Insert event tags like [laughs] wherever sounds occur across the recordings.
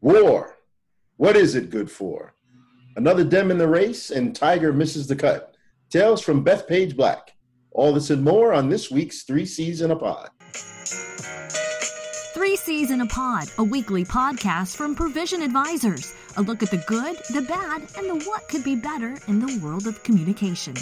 War. What is it good for? Another Dem in the race, and Tiger misses the cut. Tales from Bethpage Black. All this and more on this week's Three C's in a Pod. Three C's in a Pod, a weekly podcast from Provision Advisors. A look at the good, the bad, and the what could be better in the world of communication.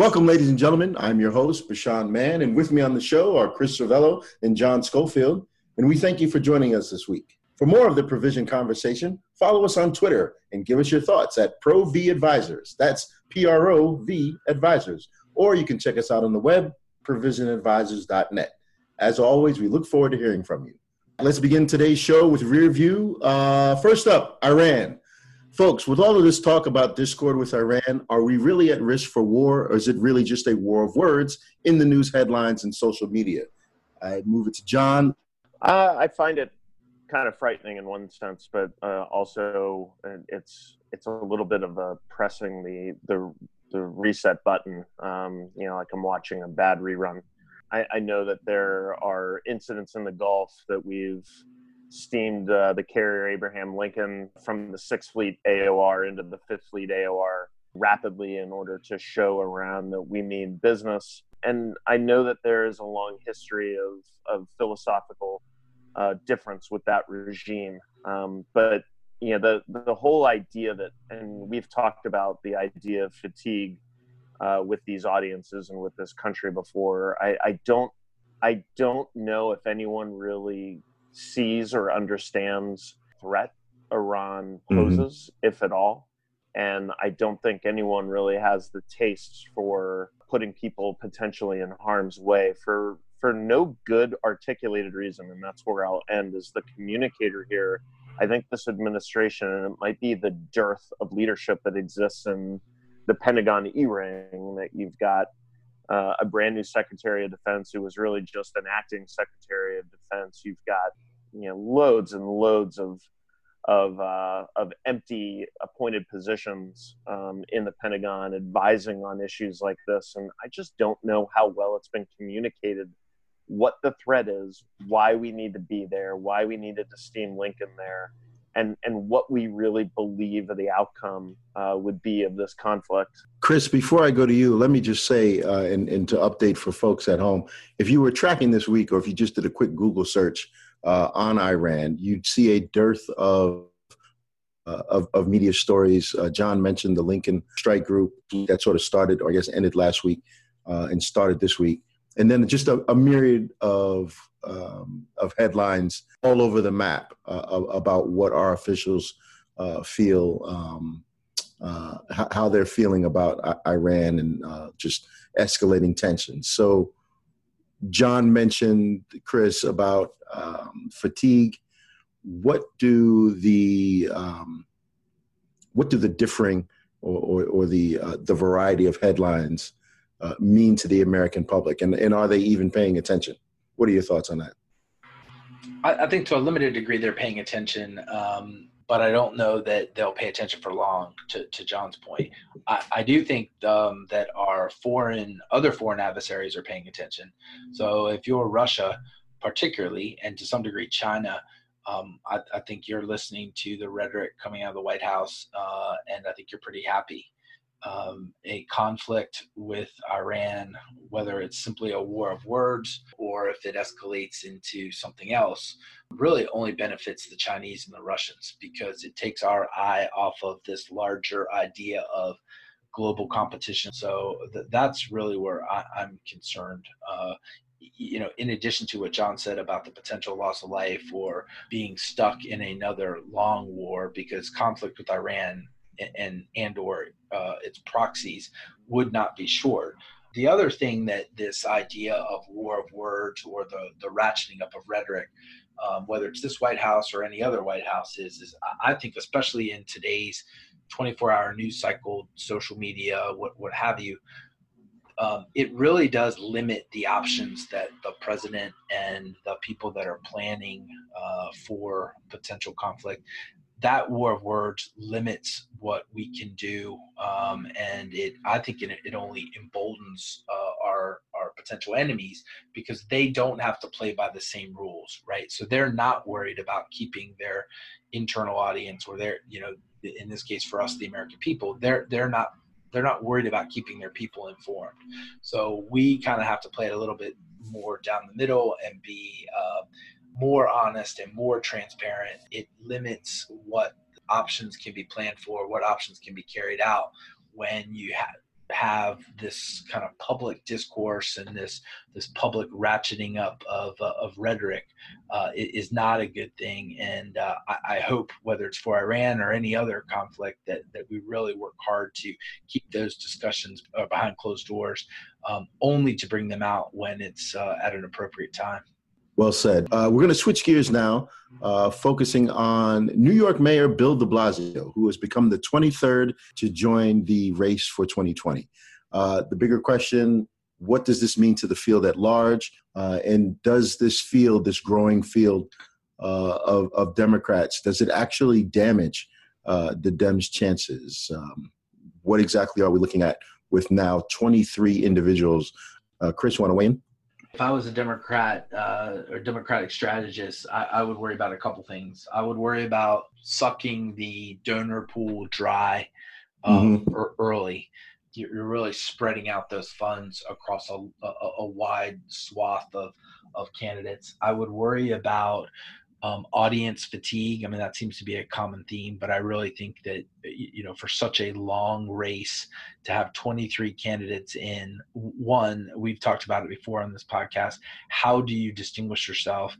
Welcome, ladies and gentlemen. I'm your host, Bashon Mann, and with me on the show are Chris Servello and John Schofield, and we thank you for joining us this week. For more of the provision conversation, follow us on Twitter and give us your thoughts at ProV Advisors. That's P R O V Advisors. Or you can check us out on the web, provisionadvisors.net. As always, we look forward to hearing from you. Let's begin today's show with Rear View. Uh, first up, Iran. Folks, with all of this talk about discord with Iran, are we really at risk for war, or is it really just a war of words in the news headlines and social media? I move it to John. Uh, I find it kind of frightening in one sense, but uh, also uh, it's it's a little bit of a pressing the the, the reset button. Um, you know, like I'm watching a bad rerun. I, I know that there are incidents in the Gulf that we've steamed uh, the carrier Abraham Lincoln from the Sixth Fleet AOR into the Fifth Fleet AOR rapidly in order to show Iran that we mean business. And I know that there is a long history of, of philosophical uh, difference with that regime. Um, but you know the the whole idea that, and we've talked about the idea of fatigue uh, with these audiences and with this country before. I, I don't I don't know if anyone really sees or understands threat Iran mm-hmm. poses, mm-hmm. if at all. And I don't think anyone really has the taste for putting people potentially in harm's way for for no good articulated reason. And that's where I'll end as the communicator here. I think this administration, and it might be the dearth of leadership that exists in the Pentagon E ring, that you've got uh, a brand new Secretary of Defense who was really just an acting Secretary of Defense. You've got you know loads and loads of of uh, of empty appointed positions um, in the Pentagon advising on issues like this, and I just don't know how well it's been communicated what the threat is, why we need to be there, why we needed to steam Lincoln there, and and what we really believe the outcome uh, would be of this conflict. Chris, before I go to you, let me just say, uh, and, and to update for folks at home, if you were tracking this week, or if you just did a quick Google search uh, on Iran, you'd see a dearth of uh, of, of, media stories. Uh, John mentioned the Lincoln Strike Group that sort of started, or I guess ended last week uh, and started this week. And then just a, a myriad of, um, of headlines all over the map uh, about what our officials uh, feel, um, how, how, they're feeling about Iran and just escalating tensions. So, John mentioned, Chris, about um, fatigue. What do the um, what do the differing or, or, or the uh, the variety of headlines uh, mean to the American public, and, and are they even paying attention? What are your thoughts on that? I, I think to a limited degree they're paying attention. Um, but I don't know that they'll pay attention for long. To, to John's point, I, I do think um, that our foreign, other foreign adversaries are paying attention. So if you're Russia, particularly, and to some degree China, um, I, I, think you're listening to the rhetoric coming out of the White House, uh, and I think you're pretty happy um, a conflict with Iran, whether it's simply a war of words or if it escalates into something else, really only benefits the Chinese and the Russians because it takes our eye off of this larger idea of global competition. So th- that's really where I, am concerned. Uh, you know, in addition to what John said about the potential loss of life or being stuck in another long war, because conflict with Iran and and or uh, its proxies would not be short. The other thing that this idea of war of words or the the ratcheting up of rhetoric, um, whether it's this White House or any other White House, is is I think especially in today's 24-hour news cycle, social media, what what have you. Um, it really does limit the options that the president and the people that are planning uh, for potential conflict that war of words limits what we can do, um, and it I think it, it only emboldens uh, our our potential enemies because they don't have to play by the same rules, right? So they're not worried about keeping their internal audience or their, you know, in this case for us, the American people, they're they're not they're not worried about keeping their people informed. So we kind of have to play it a little bit more down the middle and be uh, more honest and more transparent. It limits what options can be planned for, what options can be carried out when you have have this kind of public discourse and this this public ratcheting up of, uh, of rhetoric uh, is not a good thing. And uh, I, I, hope whether it's for Iran or any other conflict that, that we really work hard to keep those discussions uh, behind closed doors, um, only to bring them out when it's uh, at an appropriate time. Well said. Uh, we're going to switch gears now, uh, focusing on New York Mayor Bill de Blasio, who has become the 23rd to join the race for 2020. Uh, the bigger question what does this mean to the field at large? Uh, and does this field, this growing field uh, of, of Democrats, does it actually damage uh, the Dems' chances? Um, what exactly are we looking at with now 23 individuals? Chris, want to weigh in? If I was a Democrat uh, or Democratic strategist, I, I, would worry about a couple things. I would worry about sucking the donor pool dry um, mm-hmm. early. You're really spreading out those funds across a, a, a wide swath of, of candidates. I would worry about um, audience fatigue. I mean, that seems to be a common theme, but I really think that, you know, for such a long race to have 23 candidates in one, we've talked about it before on this podcast. How do you distinguish yourself?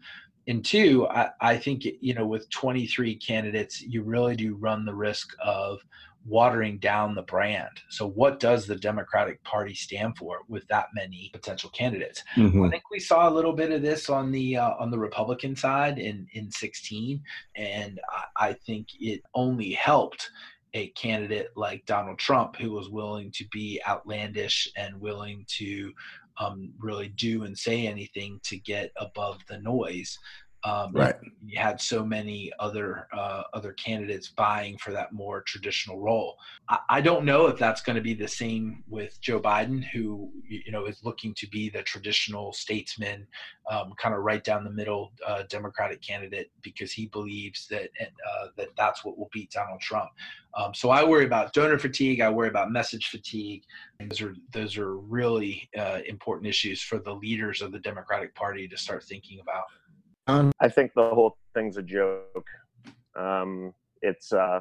And two, I, I think, you know, with 23 candidates, you really do run the risk of watering down the brand. So, what does the Democratic Party stand for with that many potential candidates? Mm-hmm. I think we saw a little bit of this on the uh, on the Republican side in in 16, and I, I think it only helped a candidate like Donald Trump who was willing to be outlandish and willing to um, really do and say anything to get above the noise. Um, right. You had so many other uh, other candidates vying for that more traditional role. I, I don't know if that's going to be the same with Joe Biden, who you know is looking to be the traditional statesman, um, kind of right down the middle uh, Democratic candidate because he believes that uh, that that's what will beat Donald Trump. Um, so I worry about donor fatigue. I worry about message fatigue. Those are those are really uh, important issues for the leaders of the Democratic Party to start thinking about. Um, I think the whole thing's a joke. Um, it's uh,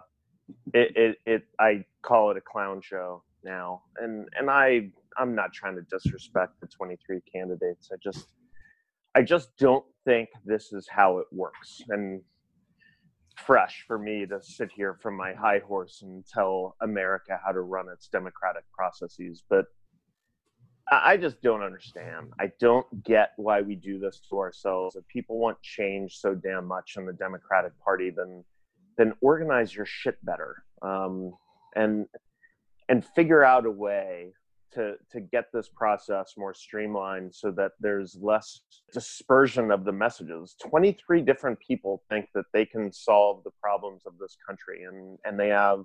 it, it it I call it a clown show now, and and I I'm not trying to disrespect the 23 candidates. I just I just don't think this is how it works. And fresh for me to sit here from my high horse and tell America how to run its democratic processes, but I just don't understand. I don't get why we do this to ourselves. If people want change so damn much in the Democratic Party, then then organize your shit better um, and and figure out a way to to get this process more streamlined so that there's less dispersion of the messages 23 different people think that they can solve the problems of this country and and they have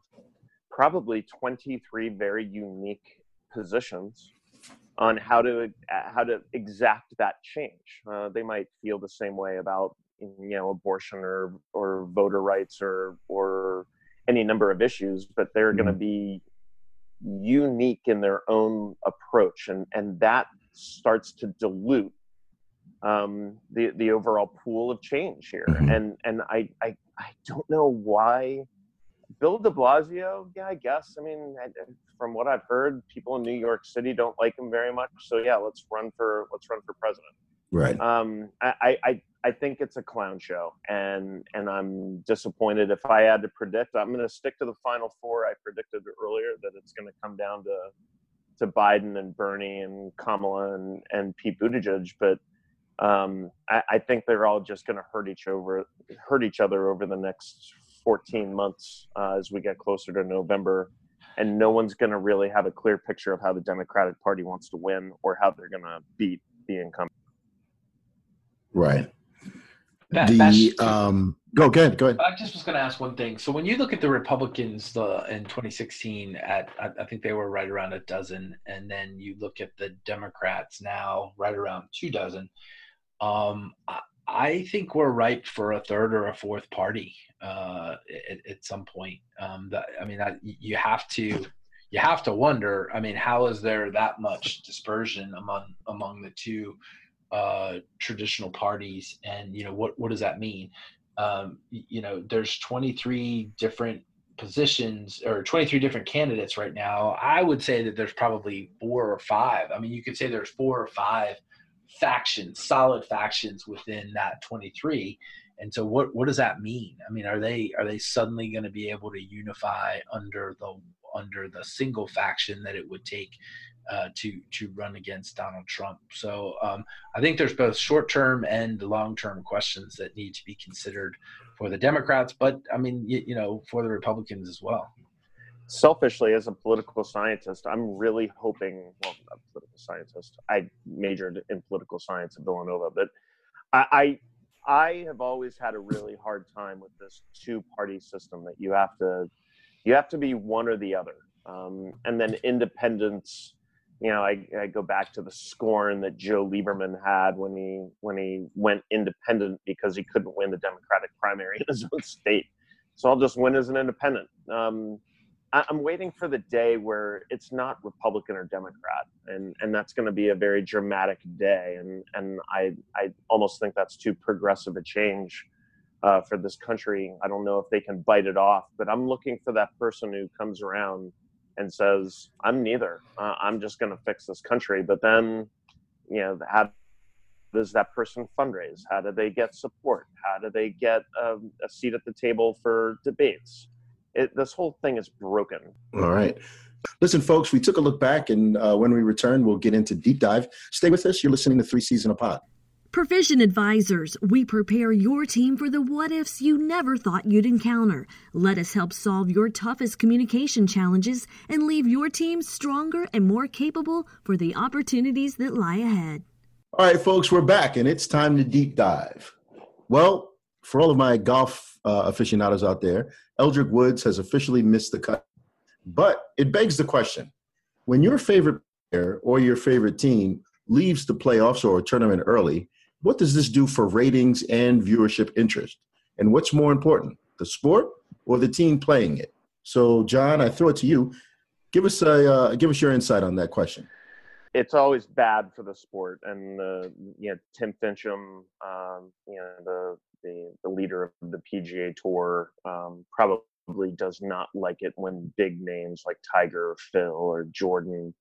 probably 23 very unique positions on how to how to exact that change. Uh, they might feel the same way about you know abortion or or voter rights or or any number of issues, but they're mm-hmm. going to be unique in their own approach, and and that starts to dilute um, the the overall pool of change here. Mm-hmm. And and I, I I don't know why Bill De Blasio. Yeah, I guess. I mean, from what I've heard, people in New York City don't like him very much. So yeah, let's run for let's run for president. Right. Um, I, I I think it's a clown show, and and I'm disappointed. If I had to predict, I'm going to stick to the final four. I predicted earlier that it's going to come down to to Biden and Bernie and Kamala and and Pete Buttigieg, but um, I, I think they're all just going to hurt each over hurt each other over the next 14 months uh, as we get closer to November and no one's going to really have a clear picture of how the Democratic Party wants to win or how they're going to beat the incumbent. Right. That, the um, Go ahead. Go ahead. I just was going to ask one thing. So when you look at the Republicans the, in 2016, at I, I, think they were right around a dozen, and then you look at the Democrats now, right around two dozen. Um, I, think we're ripe for a third or a fourth party uh, at, at, some point. Um, that, I mean, that, you have to you have to wonder. I mean, how is there that much dispersion among among the two uh, traditional parties, and you know what what does that mean? Um, you know, there's 23 different positions or 23 different candidates right now. I would say that there's probably four or five. I mean, you could say there's four or five factions, solid factions within that 23. And so what what does that mean? I mean, are they are they suddenly going to be able to unify under the under the single faction that it would take uh, to to run against Donald Trump. So um, I think there's both short term and long term questions that need to be considered for the Democrats, but I mean you, you, know for the Republicans as well. Selfishly, as a political scientist, I'm really hoping. Well, a political scientist. I majored in political science at Villanova, but I, I I have always had a really hard time with this two party system that you have to you have to be one or the other. Um, and then independence you know, I, I go back to the scorn that Joe Lieberman had when he when he went independent because he couldn't win the Democratic primary in his own state. So I'll just win as an independent. Um, I'm waiting for the day where it's not Republican or Democrat, and and that's going to be a very dramatic day. And and I I almost think that's too progressive a change. Uh, for this country, I don't know if they can bite it off, but I'm looking for that person who comes around and says, "I'm neither. Uh, I'm just going to fix this country." But then, you know, how does that person fundraise? How do they get support? How do they get um, a seat at the table for debates? It, this whole thing is broken. All right. Listen, folks, we took a look back, and uh, when we return, we'll get into deep dive. Stay with us. You're listening to Three C's in a Pod. Provision Advisors, we prepare your team for the what ifs you never thought you'd encounter. Let us help solve your toughest communication challenges and leave your team stronger and more capable for the opportunities that lie ahead. All right, folks, we're back and it's time to deep dive. Well, for all of my golf uh, aficionados out there, Eldrick Woods has officially missed the cut. But it begs the question when your favorite player or your favorite team leaves the playoffs or a tournament early, what does this do for ratings and viewership interest? And what's more important, the sport or the team playing it? So, John, I throw it to you. Give us a uh, give us your insight on that question. It's always bad for the sport, and the you know Tim Finchem, um, you know the, the the leader of the PGA Tour, um, probably does not like it when big names like Tiger, or Phil, or Jordan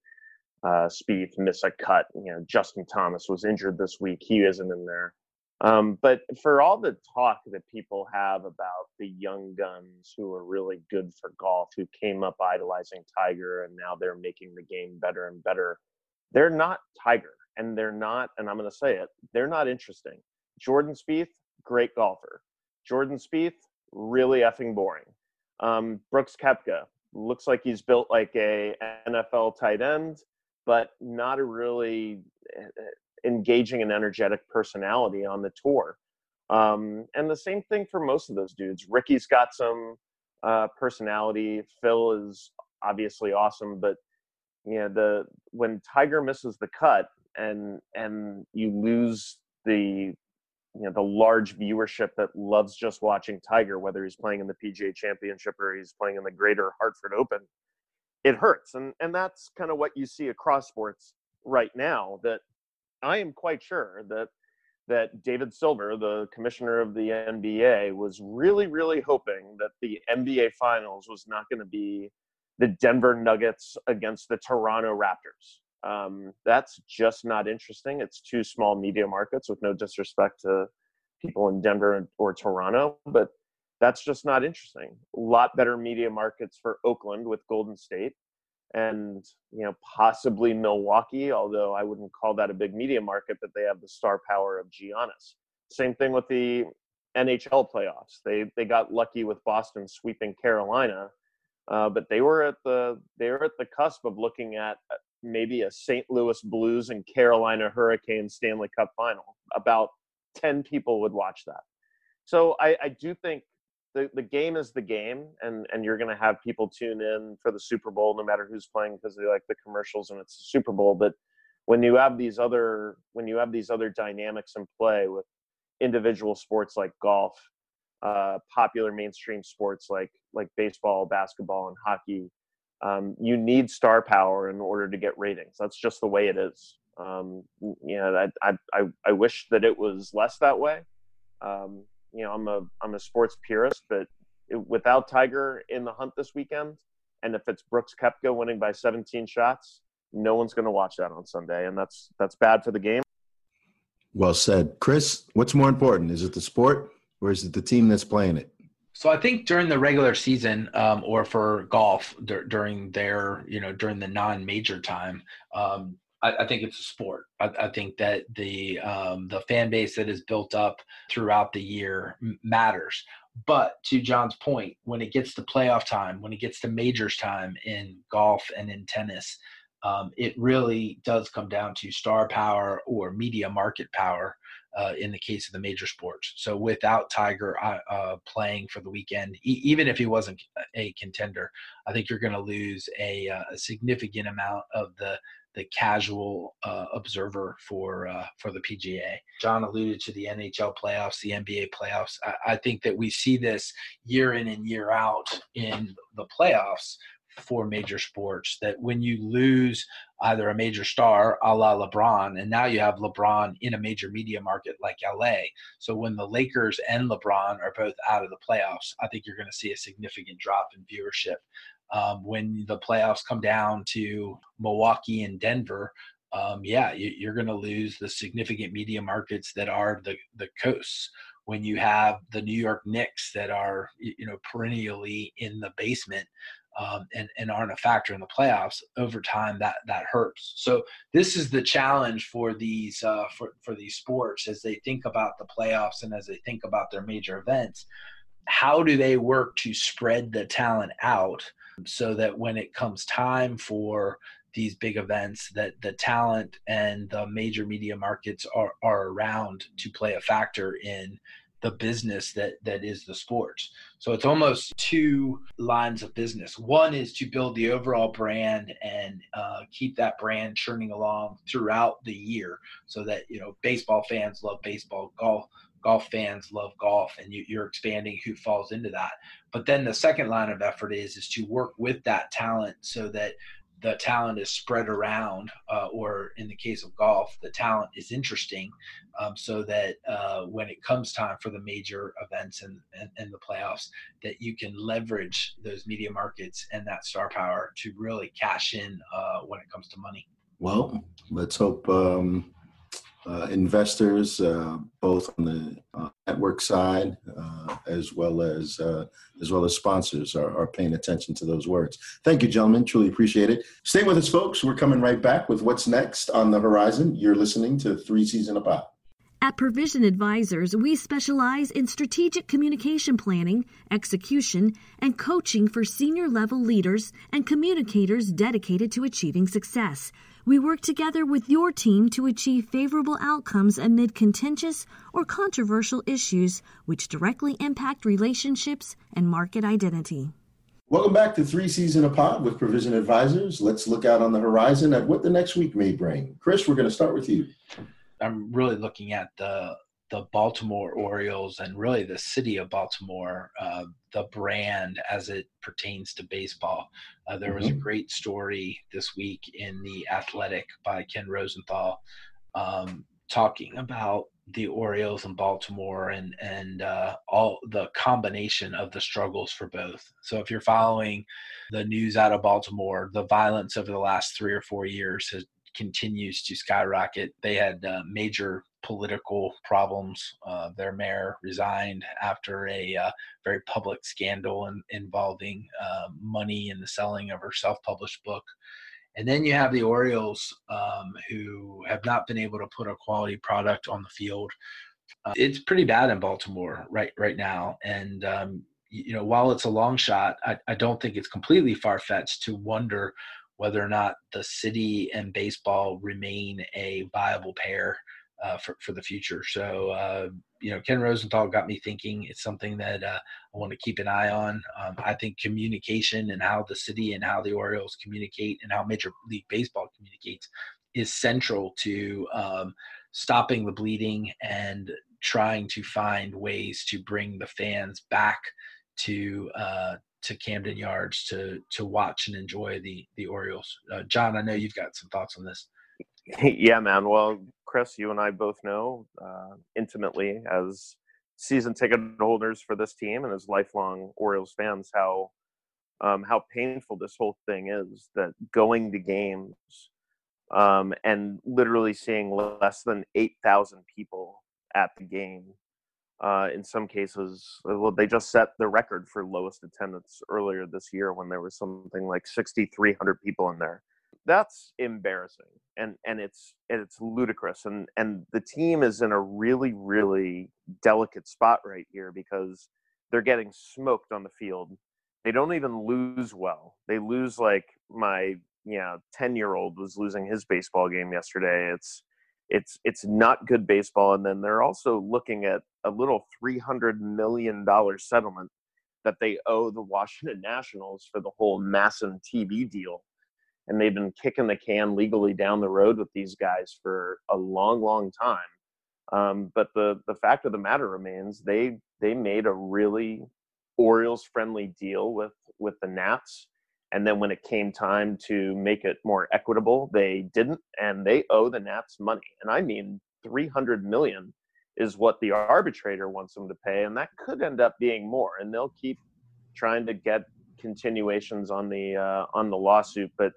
uh, Spieth miss a cut. You know, Justin Thomas was injured this week; he isn't in there. Um, but for all the talk that people have about the young guns who are really good for golf, who came up idolizing Tiger, and now they're making the game better and better, they're not Tiger, and they're not. And I'm going to say it: they're not interesting. Jordan Spieth, great golfer. Jordan Spieth, really effing boring. Um, Brooks Koepka looks like he's built like a NFL tight end but not a really eh, engaging and energetic personality on the tour. Um, and the same thing for most of those dudes. Rickie's got some uh, personality. Phil is obviously awesome, but you know the when Tiger misses the cut and and you lose the you know the large viewership that loves just watching Tiger, whether he's playing in the PGA Championship or he's playing in the Greater Hartford Open it hurts. And and that's kind of what you see across sports right now that i am quite sure that that david silver the commissioner of the nba was really really hoping that the nba finals was not going to be the denver nuggets against the toronto raptors um, that's just not interesting it's two small media markets with no disrespect to people in denver or toronto but that's just not interesting. A lot better media markets for Oakland with Golden State and you know possibly Milwaukee, although I wouldn't call that a big media market, but they have the star power of Giannis. Same thing with the NHL playoffs. They they got lucky with Boston sweeping Carolina, uh, but they were at the they were at the cusp of looking at maybe a St. Louis Blues and Carolina Hurricanes Stanley Cup final. About ten people would watch that. So I, I do think the, the game is the game and, and you're going to have people tune in for the Super Bowl no matter who's playing because they like the commercials and it's the Super Bowl. But when you have these other when you have these other dynamics in play with individual sports like golf, uh, popular mainstream sports like like baseball, basketball, and hockey, um, you need star power in order to get ratings. That's just the way it is. Um, you know, I, I I wish that it was less that way. Um, you know, I'm a I'm a sports purist, but it, without Tiger in the hunt this weekend, and if it's Brooks Koepka winning by 17 shots, no one's going to watch that on Sunday, and that's that's bad for the game. Well said, Chris. What's more important? Is it the sport or is it the team that's playing it? So I think during the regular season, um, or for golf during their, you know, during the non-major time, um, I, I, think it's a sport. I, I think that the um, the fan base that is built up throughout the year matters. But to John's point, when it gets to playoff time, when it gets to majors time in golf and in tennis, um, it really does come down to star power or media market power uh, in the case of the major sports. So without Tiger uh, uh, playing for the weekend, e- even if he wasn't a contender, I think you're going to lose a, uh, a, significant amount of the the casual uh, observer for uh, for the PGA. John alluded to the NHL playoffs, the NBA playoffs. I, I think that we see this year in and year out in the playoffs for major sports that when you lose either a major star a la LeBron, and now you have LeBron in a major media market like LA. So when the Lakers and LeBron are both out of the playoffs, I think you're going to see a significant drop in viewership. Um, when the playoffs come down to Milwaukee and Denver, um, yeah, you, are going to lose the significant media markets that are the the coasts. When you have the New York Knicks that are you know perennially in the basement, um, and, and aren't a factor in the playoffs over time that that hurts. So this is the challenge for these uh, for, for these sports as they think about the playoffs and as they think about their major events. How do they work to spread the talent out so that when it comes time for these big events that the talent and the major media markets are, are around to play a factor in the business that that is the sports. So it's almost two lines of business. One is to build the overall brand and uh, keep that brand churning along throughout the year, so that you know baseball fans love baseball, golf golf fans love golf, and you, you're expanding who falls into that. But then the second line of effort is is to work with that talent so that the talent is spread around, uh, or in the case of golf, the talent is interesting, um, so that uh, when it comes time for the major events and, and, the playoffs, that you can leverage those media markets and that star power to really cash in uh, when it comes to money. Well, let's hope um, uh, investors, uh, both on the uh, network side uh, as well as uh, as well as sponsors, are, are, paying attention to those words. Thank you, gentlemen. Truly appreciate it. Stay with us, folks. We're coming right back with what's next on the horizon. You're listening to Three C's in a Pod. At Provision Advisors, we specialize in strategic communication planning, execution, and coaching for senior level leaders and communicators dedicated to achieving success. We work together with your team to achieve favorable outcomes amid contentious or controversial issues which directly impact relationships and market identity. Welcome back to Three C's in a Pod with Provision Advisors. Let's look out on the horizon at what the next week may bring. Chris, we're going to start with you. I'm really looking at the the Baltimore Orioles and really the city of Baltimore, uh, the brand as it pertains to baseball. Uh, there mm-hmm. was a mm-hmm. great story this week in the Athletic by Ken Rosenthal um, talking about the Orioles and Baltimore and and uh, all the combination of the struggles for both. So if you're following the news out of Baltimore, the violence over the last three or four years has continues to skyrocket. They had uh, major political problems. Uh, their mayor resigned after a uh, very public scandal in, involving uh, money and the selling of her self published book. And then you have the Orioles, um, who have not been able to put a quality product on the field. Uh, it's pretty bad in Baltimore right right now, and um, you know while it's a long shot, I, I don't think it's completely far fetched to wonder whether or not the city and baseball remain a viable pair uh, for for the future. So uh, you know, Ken Rosenthal got me thinking. It's something that uh, I want to keep an eye on. Um, I think communication and how the city and how the Orioles communicate and how Major League Baseball communicates is central to um, stopping the bleeding and trying to find ways to bring the fans back to uh, to Camden Yards to to watch and enjoy the the Orioles. Uh, John, I know you've got some thoughts on this. [laughs] yeah, man. Well, Chris, you and I both know uh, intimately as season ticket holders for this team and as lifelong Orioles fans how um, how painful this whole thing is. That going to games um, and literally seeing less than eight thousand people at the game. Uh, in some cases, well, they just set the record for lowest attendance earlier this year when there was something like 6,300 people in there that's embarrassing and and it's and it's ludicrous and and the team is in a really really delicate spot right here because they're getting smoked on the field. They don't even lose well. They lose like my you know 10 year old was losing his baseball game yesterday. It's it's it's not good baseball and then they're also looking at a little 300 million dollar settlement that they owe the Washington Nationals for the whole MASN TV deal and they've been kicking the can legally down the road with these guys for a long, long time. Um, but the the fact of the matter remains, they they made a really Orioles friendly deal with with the Nats, and then when it came time to make it more equitable, they didn't, and they owe the Nats money, and I mean three hundred million is what the arbitrator wants them to pay, and that could end up being more, and they'll keep trying to get continuations on the uh, on the lawsuit, but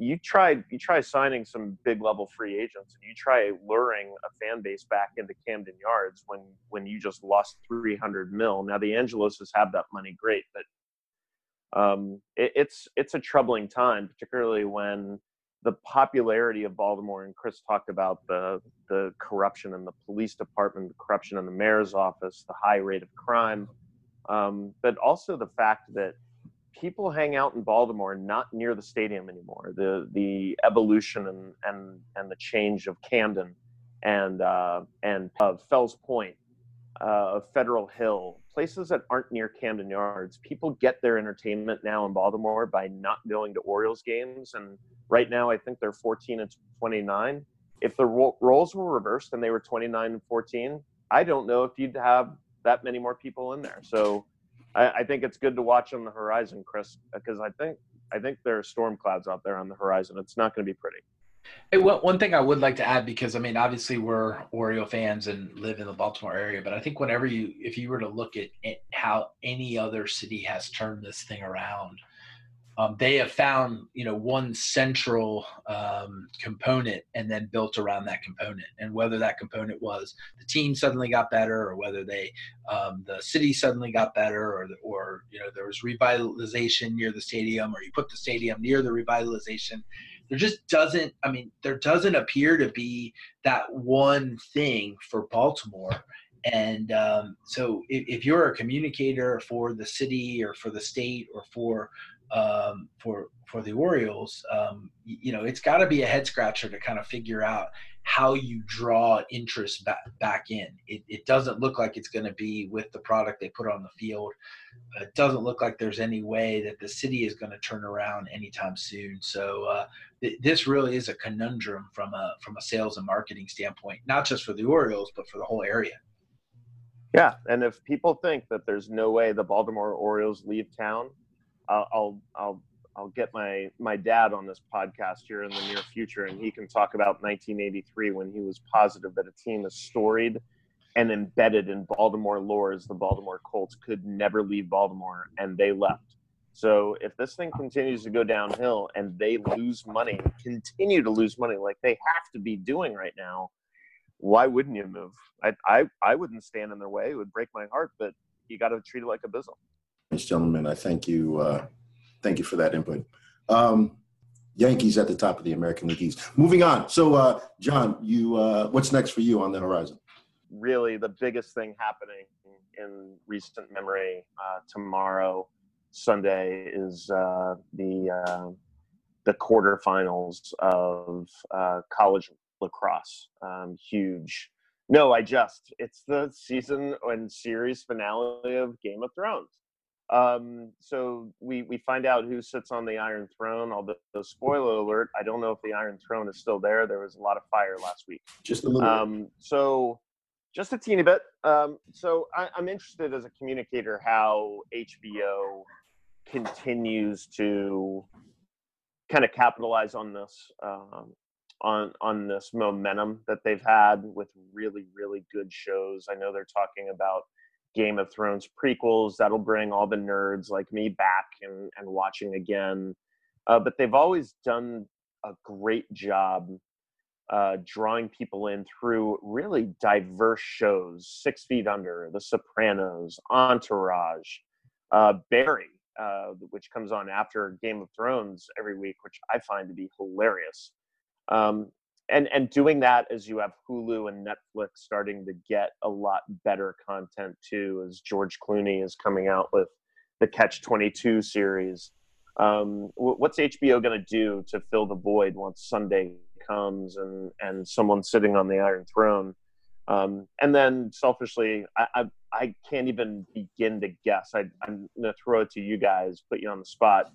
you try you try signing some big level free agents and you try luring a fan base back into Camden Yards when when you just lost 300 mil. Now the Angeloses have that money, great, but um, it, it's it's a troubling time, particularly when the popularity of Baltimore and Chris talked about the the corruption in the police department, the corruption in the mayor's office, the high rate of crime, um, but also the fact that people hang out in Baltimore not near the stadium anymore. The the evolution and and and the change of Camden and uh, and uh, Fells Point, uh, Federal Hill, places that aren't near Camden Yards. People get their entertainment now in Baltimore by not going to Orioles games, and right now I think they're 14 and 29. If the ro- roles were reversed and they were 29 and 14, I don't know if you'd have that many more people in there. So I, I think it's good to watch on the horizon, Chris, because I think I think there are storm clouds out there on the horizon. It's not going to be pretty. Hey, well, one thing I would like to add because I mean, obviously we're Oriole fans and live in the Baltimore area, but I think whenever you, if you were to look at how any other city has turned this thing around, um, they have found you know one central um, component and then built around that component. And whether that component was the team suddenly got better or whether they um, the city suddenly got better or or you know there was revitalization near the stadium or you put the stadium near the revitalization there just doesn't i mean there doesn't appear to be that one thing for baltimore. And um, so if, if, you're a communicator for the city or for the state or for um, for for the Orioles, um, you know, it's got to be a head scratcher to kind of figure out how you draw interest back, back in. It, it doesn't look like it's going to be with the product they put on the field. It doesn't look like there's any way that the city is going to turn around anytime soon. So uh, th- this really is a conundrum from a from a sales and marketing standpoint, not just for the Orioles but for the whole area. Yeah, and if people think that there's no way the Baltimore Orioles leave town, I'll I'll I'll get my my dad on this podcast here in the near future, and he can talk about 1983 when he was positive that a team as storied and embedded in Baltimore lore as the Baltimore Colts could never leave Baltimore, and they left. So if this thing continues to go downhill and they lose money, continue to lose money like they have to be doing right now, why wouldn't you move? I I, I wouldn't stand in their way. It would break my heart, but you got to treat it like a business gentlemen. I thank you. Uh, thank you for that input. Um, Yankees at the top of the American League East. Moving on. So, uh, John, you uh, what's next for you on the horizon? Really, the biggest thing happening in recent memory uh, tomorrow, Sunday, is uh, the uh, the quarterfinals of college lacrosse. Um, huge. No, I just. It's the season and series finale of Game of Thrones. Um, so we we find out who sits on the Iron Throne. Although, spoiler alert, I don't know if the Iron Throne is still there. There was a lot of fire last week. Just a little. Um, so just a teeny bit. Um, so I, I'm interested as a communicator how HBO continues to kind of capitalize on this um, on on this momentum that they've had with really really good shows. I know they're talking about Game of Thrones prequels that'll bring all the nerds like me back and and watching again. Uh, but they've always done a great job uh, drawing people in through really diverse shows Six Feet Under, The Sopranos, Entourage, uh, Barry, uh, which comes on after Game of Thrones every week, which I find to be hilarious. Um, and and doing that as you have Hulu and Netflix starting to get a lot better content too, as George Clooney is coming out with the Catch Twenty Two series. Um, what's HBO going to do to fill the void once Sunday comes and and someone's sitting on the Iron Throne? Um, and then selfishly, I, I, I can't even begin to guess. I, I'm going to throw it to you guys, put you on the spot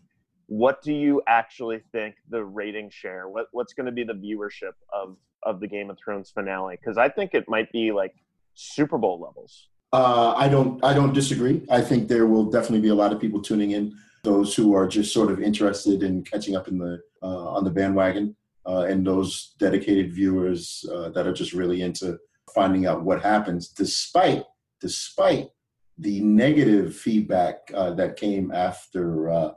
what do you actually think the rating share what what's going to be the viewership of of the game of thrones finale? Because i think it might be like super bowl levels. Uh, i don't i don't disagree. I think there will definitely be a lot of people tuning in those who are just sort of interested in catching up in the uh, on the bandwagon uh, and those dedicated viewers uh, that are just really into finding out what happens despite despite the negative feedback uh, that came after uh,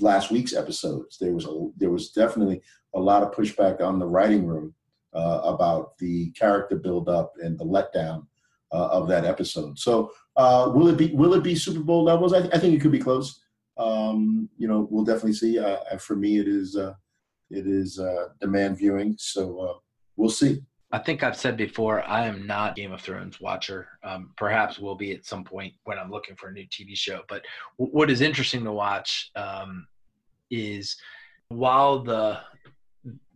last week's episodes. There was a there was definitely a lot of pushback on the writing room uh, about the character build up and the letdown uh, of that episode. So uh, will it be will it be Super Bowl levels? I, I think it could be close. Um, you know, we'll definitely see. Uh, for me, it is uh, it is uh, demand viewing. So we'll see. I think I've said before, I am not Game of Thrones watcher. Um, perhaps will be at some point when I'm looking for a new TV show. But w- what is interesting to watch um, is while the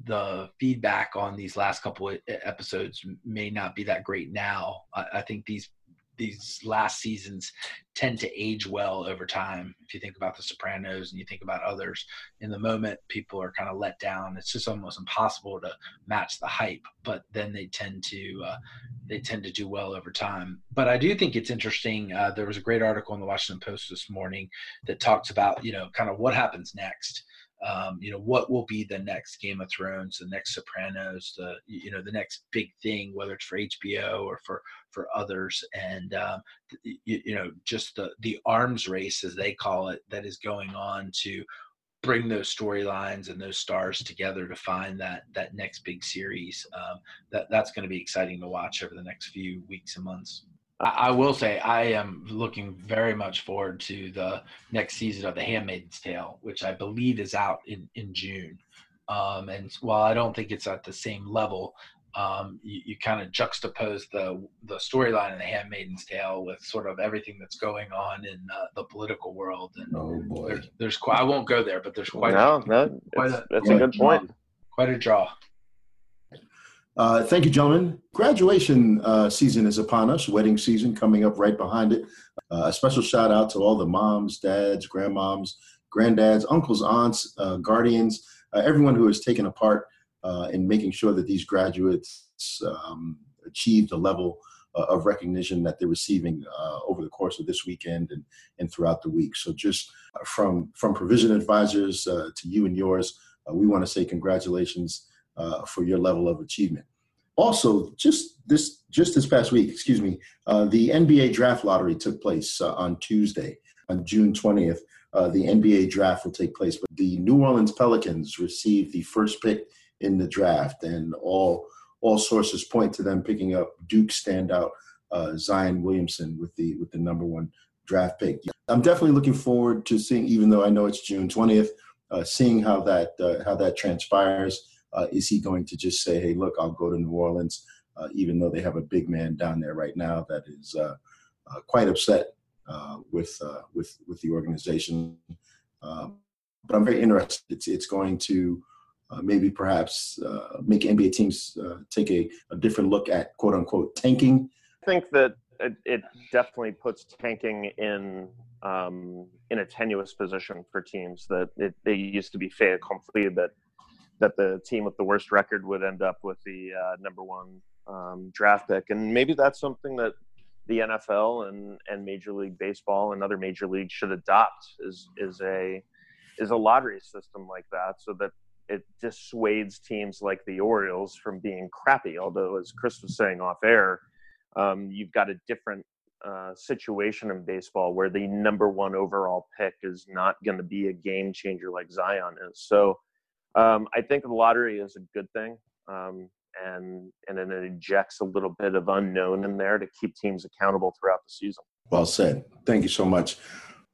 the feedback on these last couple episodes may not be that great now, I, I think these these last seasons tend to age well over time. If you think about The Sopranos and you think about others, in the moment people are kind of let down. It's just almost impossible to match the hype. But then they tend to uh, they tend to do well over time. But I do think it's interesting. Uh, there was a great article in the Washington Post this morning that talks about you know kind of what happens next um, you know what will be the next game of thrones the next sopranos the you know the next big thing whether it's for hbo or for for others and um, you, you know just the the arms race as they call it that is going on to bring those storylines and those stars together to find that that next big series um, that that's going to be exciting to watch over the next few weeks and months I will say I am looking very much forward to the next season of The Handmaid's Tale, which I believe is out in in June. Um, and while I don't think it's at the same level, um, you, you kind of juxtapose the the storyline in The Handmaid's Tale with sort of everything that's going on in uh, the political world. And oh boy, there's, there's quite. I won't go there, but there's quite. No, a, no, quite a, that's a good point. Quite a draw. Uh, thank you, gentlemen. Graduation uh, season is upon us, wedding season coming up right behind it. Uh, a special shout out to all the moms, dads, grandmoms, granddads, uncles, aunts, uh, guardians, uh, everyone who has taken a part uh, in making sure that these graduates um, achieve the level of recognition that they're receiving over the course of this weekend and, and throughout the week. So, just from, from provision advisors to you and yours, we want to say congratulations uh, for your level of achievement. Also, just this just this past week, excuse me, uh, the NBA draft lottery took place uh, on Tuesday, on June 20th. Uh, the NBA draft will take place, but the New Orleans Pelicans received the first pick in the draft, and all all sources point to them picking up Duke standout uh, Zion Williamson with the with the number one draft pick. I'm definitely looking forward to seeing, even though I know it's June 20th, uh, seeing how that how that transpires. Uh, is he going to just say, hey, look, I'll go to New Orleans, uh, even though they have a big man down there right now that is uh, uh quite upset uh, with, uh, with, with the organization? Um, but I'm very interested. It's, it's going to maybe perhaps make NBA teams take a, a, different look at quote unquote tanking? I think that it, it definitely puts tanking in um, in a tenuous position for teams that it, they used to be fait accompli that that the team with the worst record would end up with the uh, number one um, draft pick, and maybe that's something that the NFL and, and Major League Baseball and other major leagues should adopt is is a is a lottery system like that, so that it dissuades teams like the Orioles from being crappy. Although, as Chris was saying off air, um, you've got a different uh, situation in baseball where the number one overall pick is not going to be a game changer like Zion is. So, um, I think the lottery is a good thing. Um, and and it injects a little bit of unknown in there to keep teams accountable throughout the season. Well said. Thank you so much.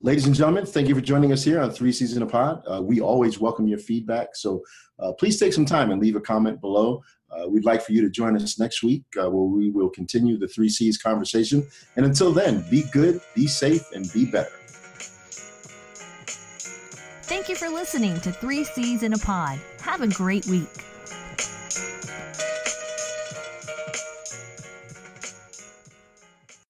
Ladies and gentlemen, thank you for joining us here on Three C's in a Pod. Uh, we always welcome your feedback, so uh, please take some time and leave a comment below. Uh, we'd like for you to join us next week uh, where we will continue the Three C's conversation. And until then, be good, be safe, and be better. Thank you for listening to Three C's in a Pod. Have a great week.